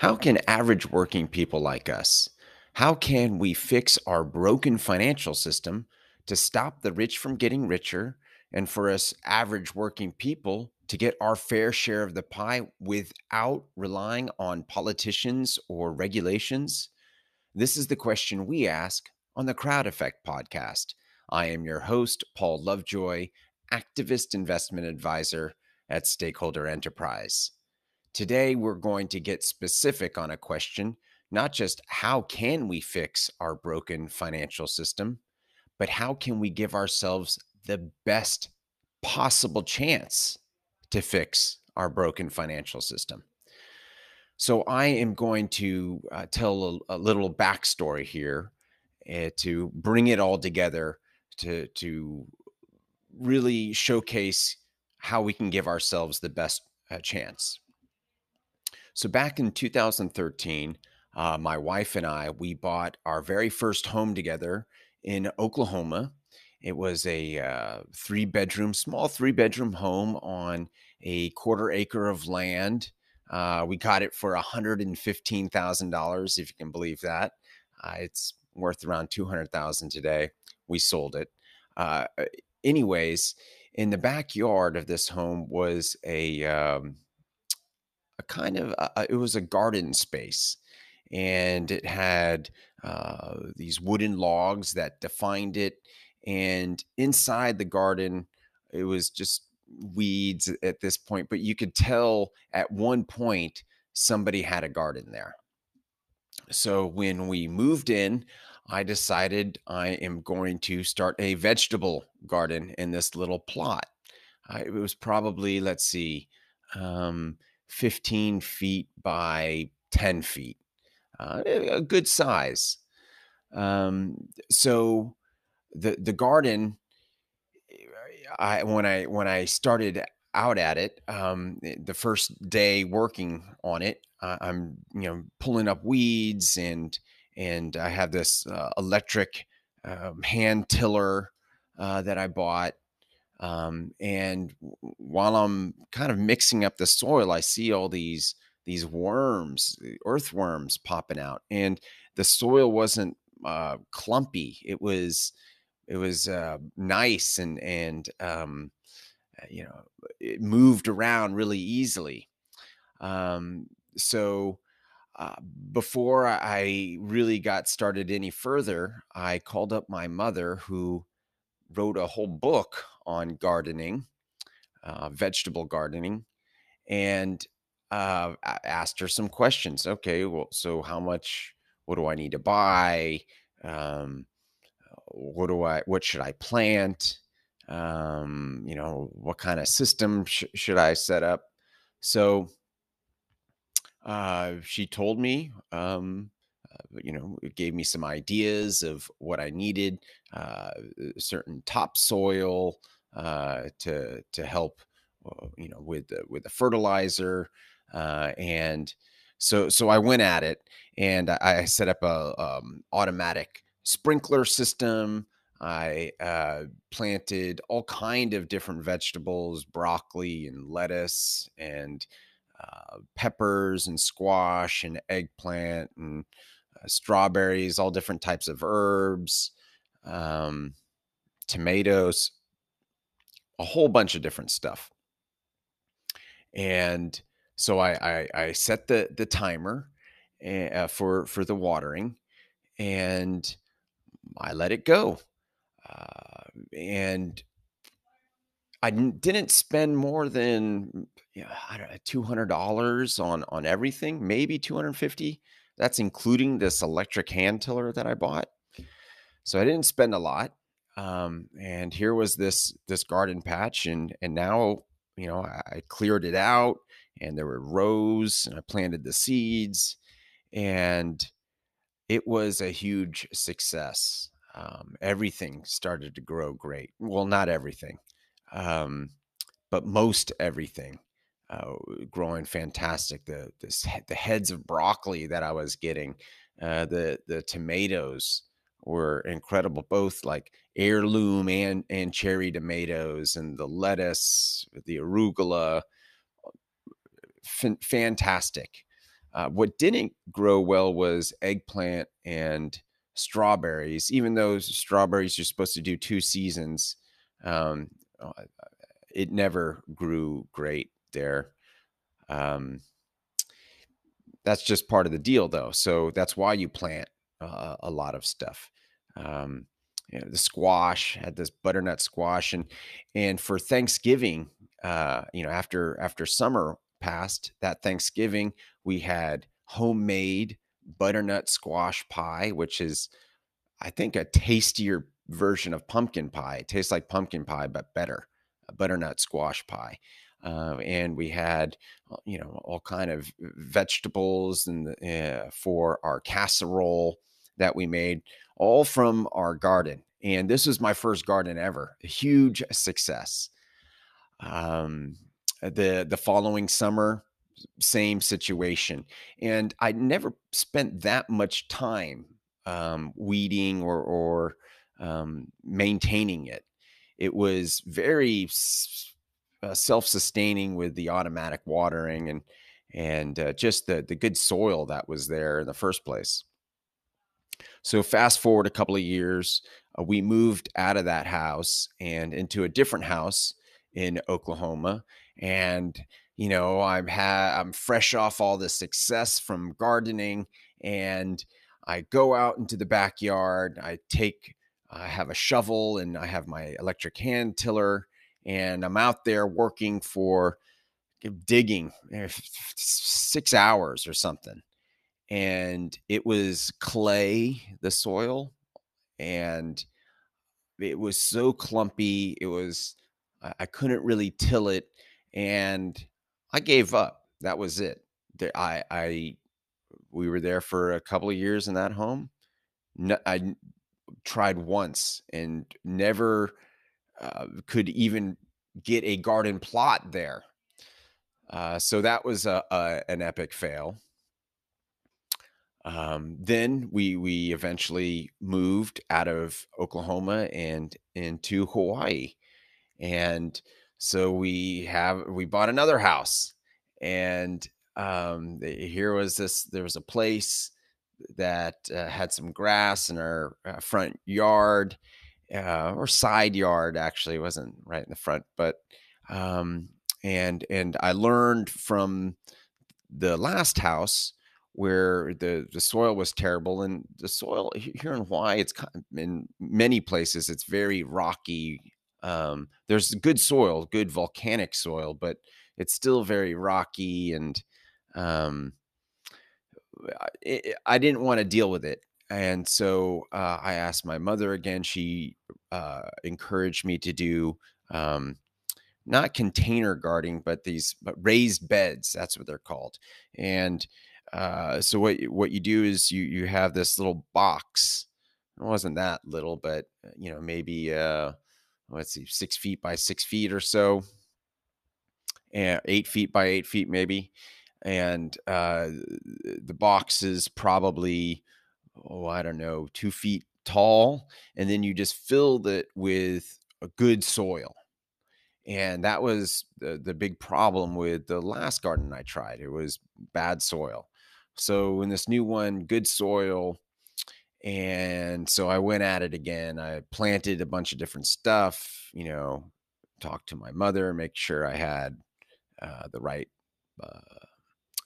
How can average working people like us, how can we fix our broken financial system to stop the rich from getting richer and for us average working people to get our fair share of the pie without relying on politicians or regulations? This is the question we ask on the Crowd Effect podcast. I am your host, Paul Lovejoy, activist investment advisor at Stakeholder Enterprise. Today, we're going to get specific on a question not just how can we fix our broken financial system, but how can we give ourselves the best possible chance to fix our broken financial system. So, I am going to uh, tell a, a, little backstory here uh, to bring it all together to, to really showcase how we can give ourselves the best uh, chance. So back in 2013, uh, my wife and I we bought our very first home together in Oklahoma. It was a uh, three bedroom, small three bedroom home on a quarter acre of land. Uh, we got it for $115,000, if you can believe that. Uh, it's worth around 200,000 today. We sold it. Uh, anyways, in the backyard of this home was a um, a kind of a, it was a garden space, and it had uh, these wooden logs that defined it. And inside the garden, it was just weeds at this point, but you could tell at one point somebody had a garden there. So when we moved in, I decided I am going to start a vegetable garden in this little plot. Uh, it was probably, let's see, um, 15 feet by 10 feet, uh, a good size. Um, so the the garden, I when I when I started out at it, um, eh, the first day working on it, uh, I'm you know pulling up weeds and and I have this uh, electric um, hand tiller uh, that I bought. Um, and while I'm kind of mixing up the soil, I see all these these worms, earthworms popping out, and the soil wasn't uh, clumpy. It was it was uh, nice and and um, uh, you know it moved around really easily. Um, so uh, before I really got started any further, I called up my mother, who wrote a whole book on gardening, uh, vegetable gardening, and uh, asked her some questions. Okay, well, so how much? What do I need to buy? Um, what do I? What should I plant? Um, you know, what kind of system sh- should I set up? So uh, she told me, um, you know, it gave me some ideas of what I needed, uh, certain topsoil uh, to to help, uh, you know, with the, with the fertilizer, uh, and so so I went at it, and I, set up a um, automatic sprinkler system. I uh, planted all kind of different vegetables, broccoli and lettuce, and uh, peppers and squash and eggplant and uh, strawberries, all different types of herbs, um, tomatoes, a whole bunch of different stuff. And so I, I, I set the the timer uh, for for the watering, and I let it go. Uh, and I didn't spend more than yeah, I don't know, two hundred dollars on on everything, maybe two hundred fifty. That's including this electric hand tiller that I bought. So I didn't spend a lot. Um, and here was this this garden patch, and and now you know I, cleared it out, and there were rows, and I planted the seeds, and it was a huge success. Um, everything started to grow great. Well, not everything um, but most everything uh, growing fantastic. The this, the heads of broccoli that I was getting, uh, the the tomatoes were incredible, both like heirloom and and cherry tomatoes, and the lettuce, the arugula, f- fantastic. Uh, what didn't grow well was eggplant and strawberries. Even though strawberries are supposed to do two seasons, um, uh, it never grew great there. Um, that's just part of the deal, though. So that's why you plant uh, a lot of stuff. Um, you know, the squash had this butternut squash, and and for Thanksgiving, uh, you know, after after summer passed, that Thanksgiving we had homemade butternut squash pie, which is, I think, a tastier version of pumpkin pie. It tastes like pumpkin pie, but better. Butternut squash pie. Uh, and we had, uh, you know, all kind of vegetables and uh, for our casserole that we made, all from our garden. And this was my first garden ever, a huge success. Um, the the following summer, same situation, and I never spent that much time um, weeding or or um, maintaining it. It was very uh, self-sustaining with the automatic watering and and uh, just the the good soil that was there in the first place. So fast forward a couple of years, uh, we moved out of that house and into a different house in Oklahoma, and you know I'm ha- I'm fresh off all the success from gardening, and I go out into the backyard. I take I have a shovel and I have my electric hand tiller, and I'm out there working for digging eh, six hours or something. And it was clay, the soil, and it was so clumpy. It was, I couldn't really till it. And I gave up. That was it. I, I, we were there for a couple of years in that home. No, I tried once and never uh, could even get a garden plot there. Uh, so that was a, a, an epic fail. Um, then we we eventually moved out of Oklahoma and into Hawaii, and so we have we bought another house, and um, here was this there was a place that uh, had some grass in our uh, front yard uh, or side yard actually it wasn't right in the front but um, and and i learned from the last house where the the soil was terrible and the soil here in hawaii it's in many places it's very rocky um, there's good soil good volcanic soil but it's still very rocky and um, I didn't want to deal with it. And so uh, I asked my mother again. She uh, encouraged me to do um, not container gardening, but these but raised beds. That's what they're called. And uh, so what what you do is you you have this little box. It wasn't that little, but uh, you know maybe uh, let's see, six feet by six feet or so, and eight feet by eight feet maybe and uh, the box is probably oh I don't know two feet tall, and then you just filled it with a good soil. And that was the, the big problem with the last garden I tried. It was bad soil. So in this new one, good soil. And so I went at it again. I planted a bunch of different stuff, you know, talked to my mother, make sure I had uh, the right uh,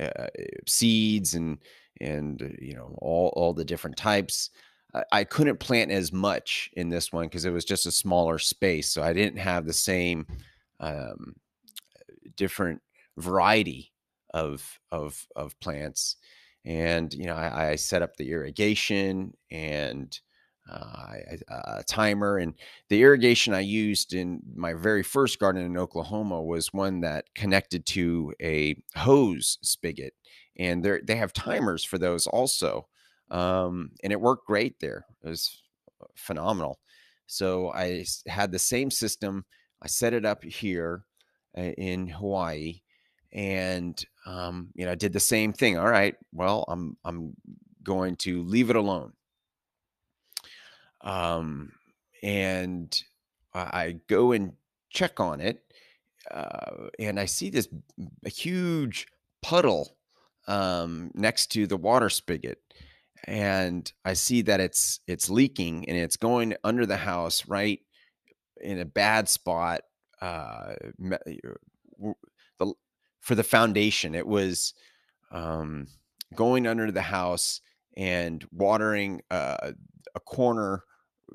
uh, seeds and and uh, you know all all the different types. I, I couldn't plant as much in this one because it was just a smaller space, so I didn't have the same um, different variety of of of plants. And you know, I, I set up the irrigation and uh, a timer. And the irrigation I used in my very first garden in Oklahoma was one that connected to a hose spigot, and they they have timers for those also, um, and it worked great there. It was phenomenal. So I had the same system. I set it up here uh, in Hawaii, and um, you know, I did the same thing. All right, well, I'm I'm going to leave it alone um, and I go and check on it, uh, and I see this huge puddle um, next to the water spigot, and I see that it's it's leaking and it's going under the house right in a bad spot. Uh, uh the, for the foundation, it was um, going under the house and watering uh, a corner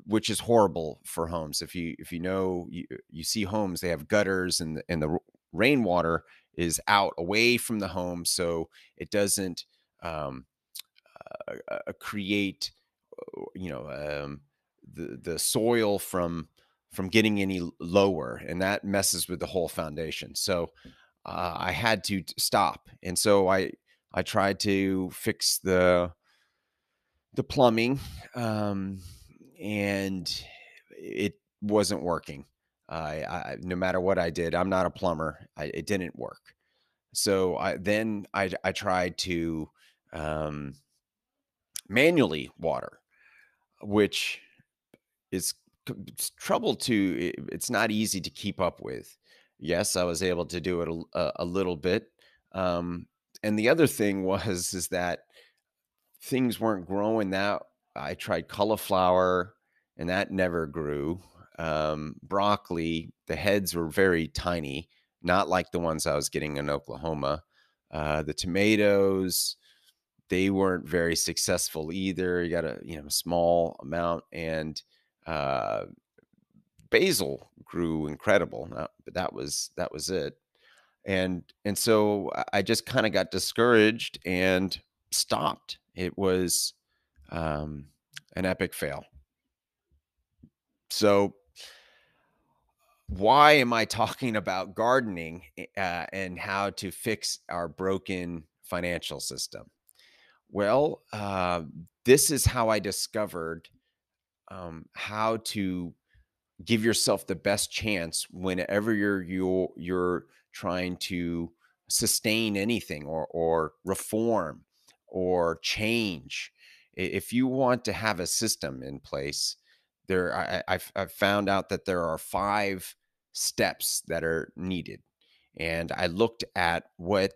which is horrible for homes. If you if you know you, you see homes, they have gutters and the, and the rainwater is out away from the home, so it doesn't um, uh, uh, create uh, you know um, the the soil from from getting any lower, and that messes with the whole foundation. So uh, I had to stop, and so I I tried to fix the the plumbing. Um, and it wasn't working. I, I no matter what I did, I'm not a plumber. I, it didn't work. So I then I I tried to um, manually water, which is trouble to. It's not easy to keep up with. Yes, I was able to do it a, a little bit. Um, and the other thing was is that things weren't growing that I tried cauliflower and that never grew. Um, broccoli, the heads were very tiny, not like the ones I was getting in Oklahoma. Uh, the tomatoes, they weren't very successful either. You got a you know small amount, and uh, basil grew incredible, but that was that was it. And and so I just kind of got discouraged and stopped. It was um, an epic fail. So, why am I talking about gardening eh, uh, and how to fix our broken financial system? Well, uh, this is how I discovered um, how to give yourself the best chance whenever you're you're, you're trying to sustain anything or or reform or change if you want to have a system in place, there I, I've, I've found out that there are five steps that are needed. And I looked at what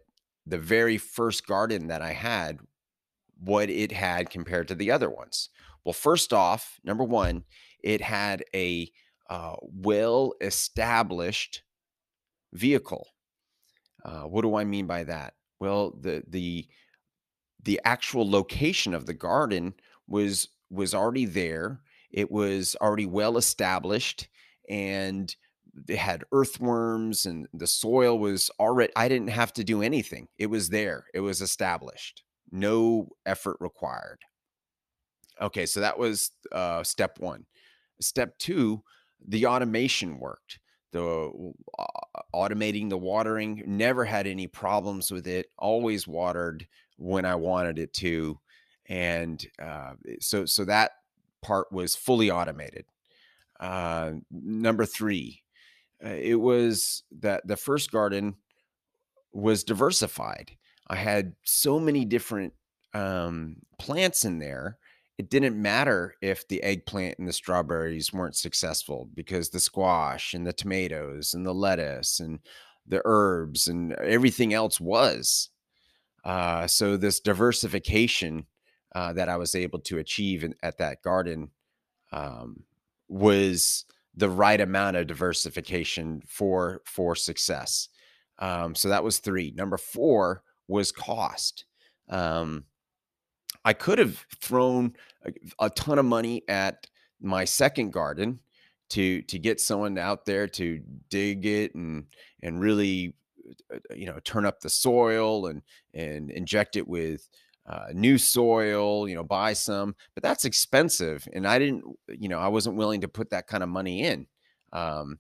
the very first garden that I had, what it had compared to the other ones. Well, first off, number one, it had a uh, well established vehicle. Uh, what do I mean by that? Well, the the the actual location of the garden was was already there. It was already well established and they had earthworms and the soil was already I didn't have to do anything. It was there. It was established. No effort required. Okay, so that was uh, step 1. Step 2, the automation worked. The uh, automating the watering never had any problems with it. Always watered when I wanted it to, and uh, so so that part was fully automated. Uh, number three, uh, it was that the first garden was diversified. I had so many different um, plants in there. It didn't matter if the eggplant and the strawberries weren't successful because the squash and the tomatoes and the lettuce and the herbs and everything else was. Uh, so this diversification uh, that I was able to achieve in, at that garden um, was the right amount of diversification for for success. Um, so that was three. Number four was cost. Um, I could have thrown a, a, ton of money at my second garden to to get someone out there to dig it and and really uh, you know turn up the soil and and inject it with uh, new soil you know buy some but that's expensive and i didn't you know i wasn't willing to put that kind of money in. Um,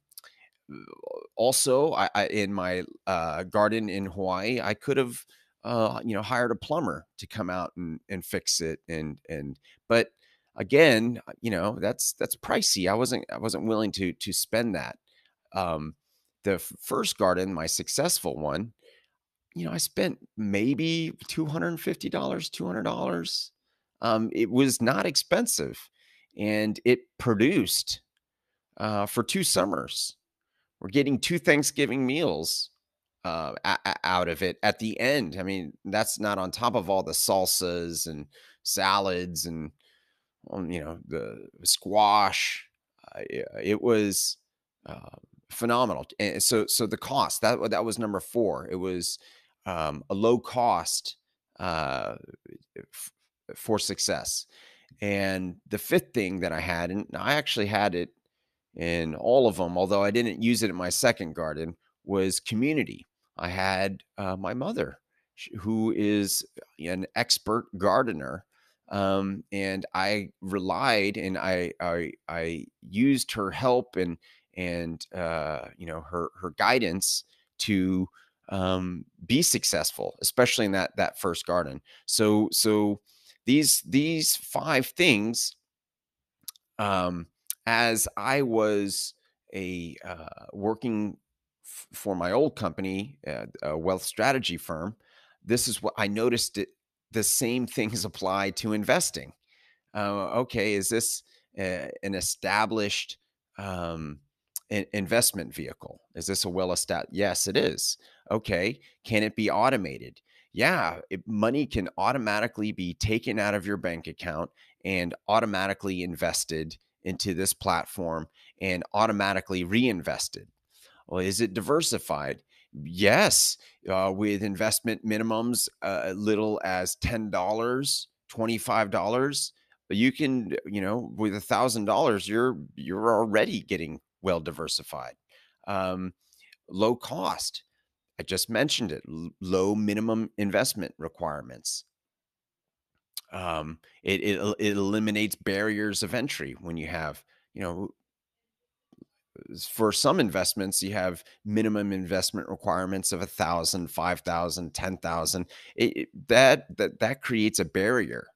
also I, I, in my uh, garden in hawaii i could have uh, you know hired a plumber to come out and, and fix it and and but again you know that's that's pricey i wasn't i wasn't willing to to spend that um, the first garden, my successful one, you know, I spent maybe $250, $200. Um, it was not expensive and it produced uh, for two summers. We're getting two Thanksgiving meals uh, out of it at the end. I mean, that's not on top of all the salsas and salads and um, you know the squash. Uh, it was uh, phenomenal. And so, so the cost that that was number four. It was um, a low cost uh, f- for success. And the fifth thing that I had, and I actually had it in all of them, although I didn't use it in my second garden, was community. I had uh, my mother, who is an expert gardener, um, and I relied and I, I I used her help and and uh, you know her her guidance to um, be successful, especially in that that first garden. So so these these five things, um, as I was a uh, working f- for my old company, uh, a wealth strategy firm, this is what I noticed. It the same things apply to investing. Uh, okay, is this a, an established um, investment vehicle? Is this a well established? Yes, it is. Okay, can it be automated? Yeah, it, money can automatically be taken out of your bank account and automatically invested into this platform and automatically reinvested. Well, is it diversified? Yes, uh, with investment minimums uh, little as ten dollars, twenty five dollars, you can you know with a thousand dollars you're you're already getting well diversified. Um, low cost. I just mentioned it. L- low minimum investment requirements. Um, it, it it eliminates barriers of entry when you have you know for some investments you have minimum investment requirements of a thousand five thousand ten thousand. That that that creates a barrier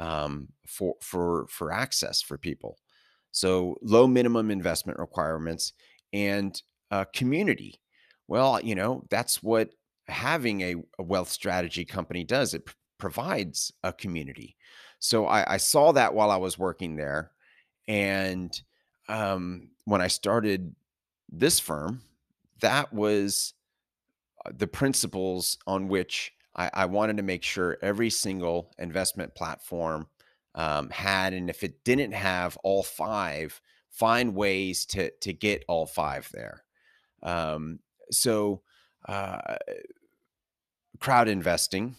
um, for for for access for people. So low minimum investment requirements and uh, community. Well you know that's what having a, a wealth strategy company does. It p- provides a community. So I, I saw that while i was working there and um, when I started this firm, that was uh, the principles on which I, I wanted to make sure every single investment platform um, had, and if it didn't have all five, find ways to to get all five there. Um, so, uh, crowd investing.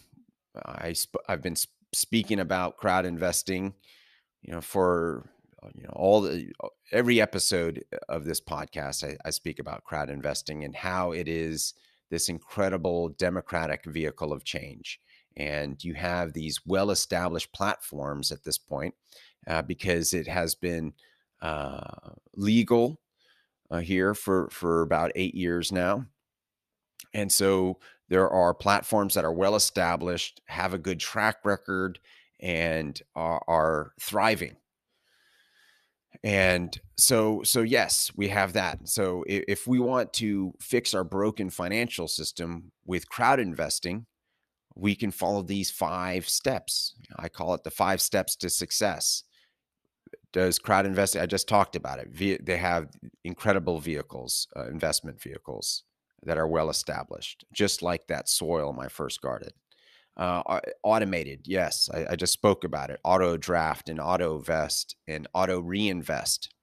I sp- I've been sp- speaking about crowd investing, you know, for you know all the uh, every episode of this podcast I, I, speak about crowd investing and how it is this incredible democratic vehicle of change. And you have these well established platforms at this point uh, because it has been uh, legal uh, here for for about eight years now. And so there are platforms that are well established have a good track record and are, are thriving and so so yes we have that. So if, we want to fix our broken financial system with crowd investing we can follow these five steps. I call it the five steps to success. Does crowd investing i just talked about it. They have incredible vehicles uh, investment vehicles that are well established just like that soil my first garden uh, automated, yes, I, I, just spoke about it. Auto draft and auto vest and auto reinvest.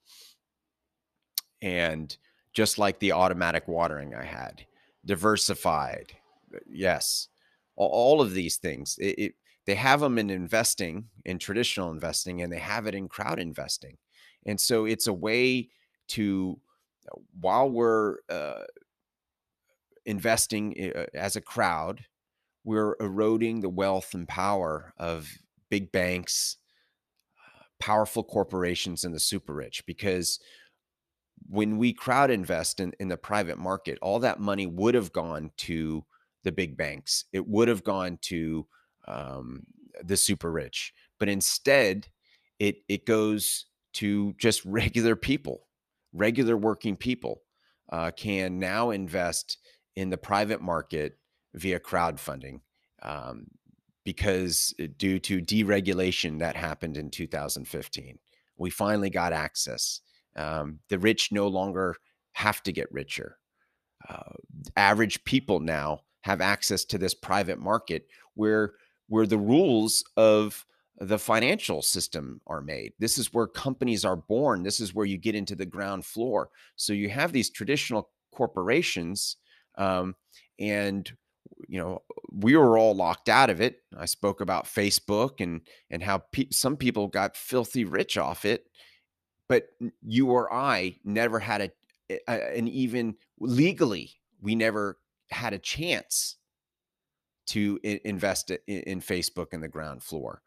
And just like the automatic watering I had, diversified, uh, yes, all, of these things. It, it, they have them in investing, in traditional investing, and they have it in crowd investing. And so it's a way to, while we're uh, investing uh, as a crowd, we're eroding the wealth and power of big banks, uh, powerful corporations, and the super rich because when we crowd invest in, in the private market, all that money would have gone to the big banks. It would have gone to um, the super rich, but instead, it it goes to just regular people, regular working people uh, can now invest in the private market via crowdfunding um, because due to deregulation that happened in 2015, we finally got access. Um, the rich no longer have to get richer. uh, average people now have access to this private market where where the rules of the financial system are made. This is where companies are born. This is where you get into the ground floor. So you have these traditional corporations, um, and you know we were all locked out of it. I spoke about Facebook and and how pe- some people got filthy rich off it, but you or I never had a, a even legally we never had a chance to invest in, in Facebook in the ground floor.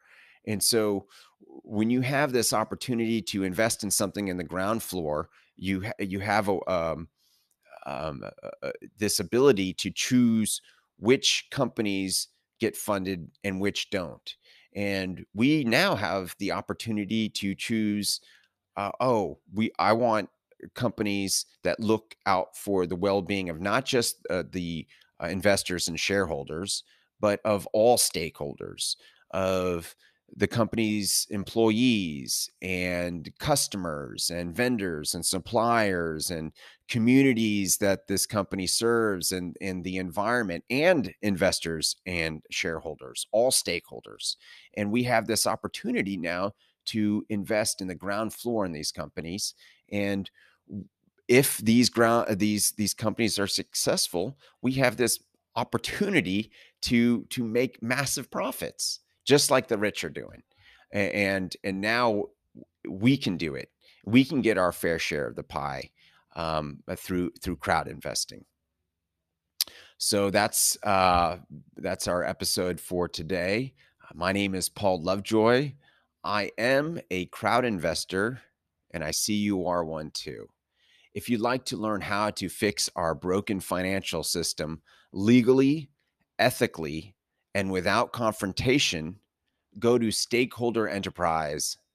And so when you have this opportunity to invest in something in the ground floor, you ha- you have a, um, um, uh, this ability to choose which companies get funded and which don't. And we now have the opportunity to choose. Uh, oh, we I want companies that look out for the well-being of not just uh, the uh, investors and shareholders, but of all stakeholders, of the company's employees and customers and vendors and suppliers and communities that this company serves and, and the environment and investors and shareholders, all stakeholders. And we have this opportunity now to invest in the ground floor in these companies. And if these ground uh, these these companies are successful, we have this opportunity to to make massive profits just like the rich are doing. And and now we can do it. We can get our fair share of the pie um, uh, through through crowd investing. So that's uh, that's our episode for today. My name is Paul Lovejoy. I am a crowd investor, and I see you are one too. If you'd like to learn how to fix our broken financial system legally, ethically, and without confrontation, go to stakeholderenterprise.com.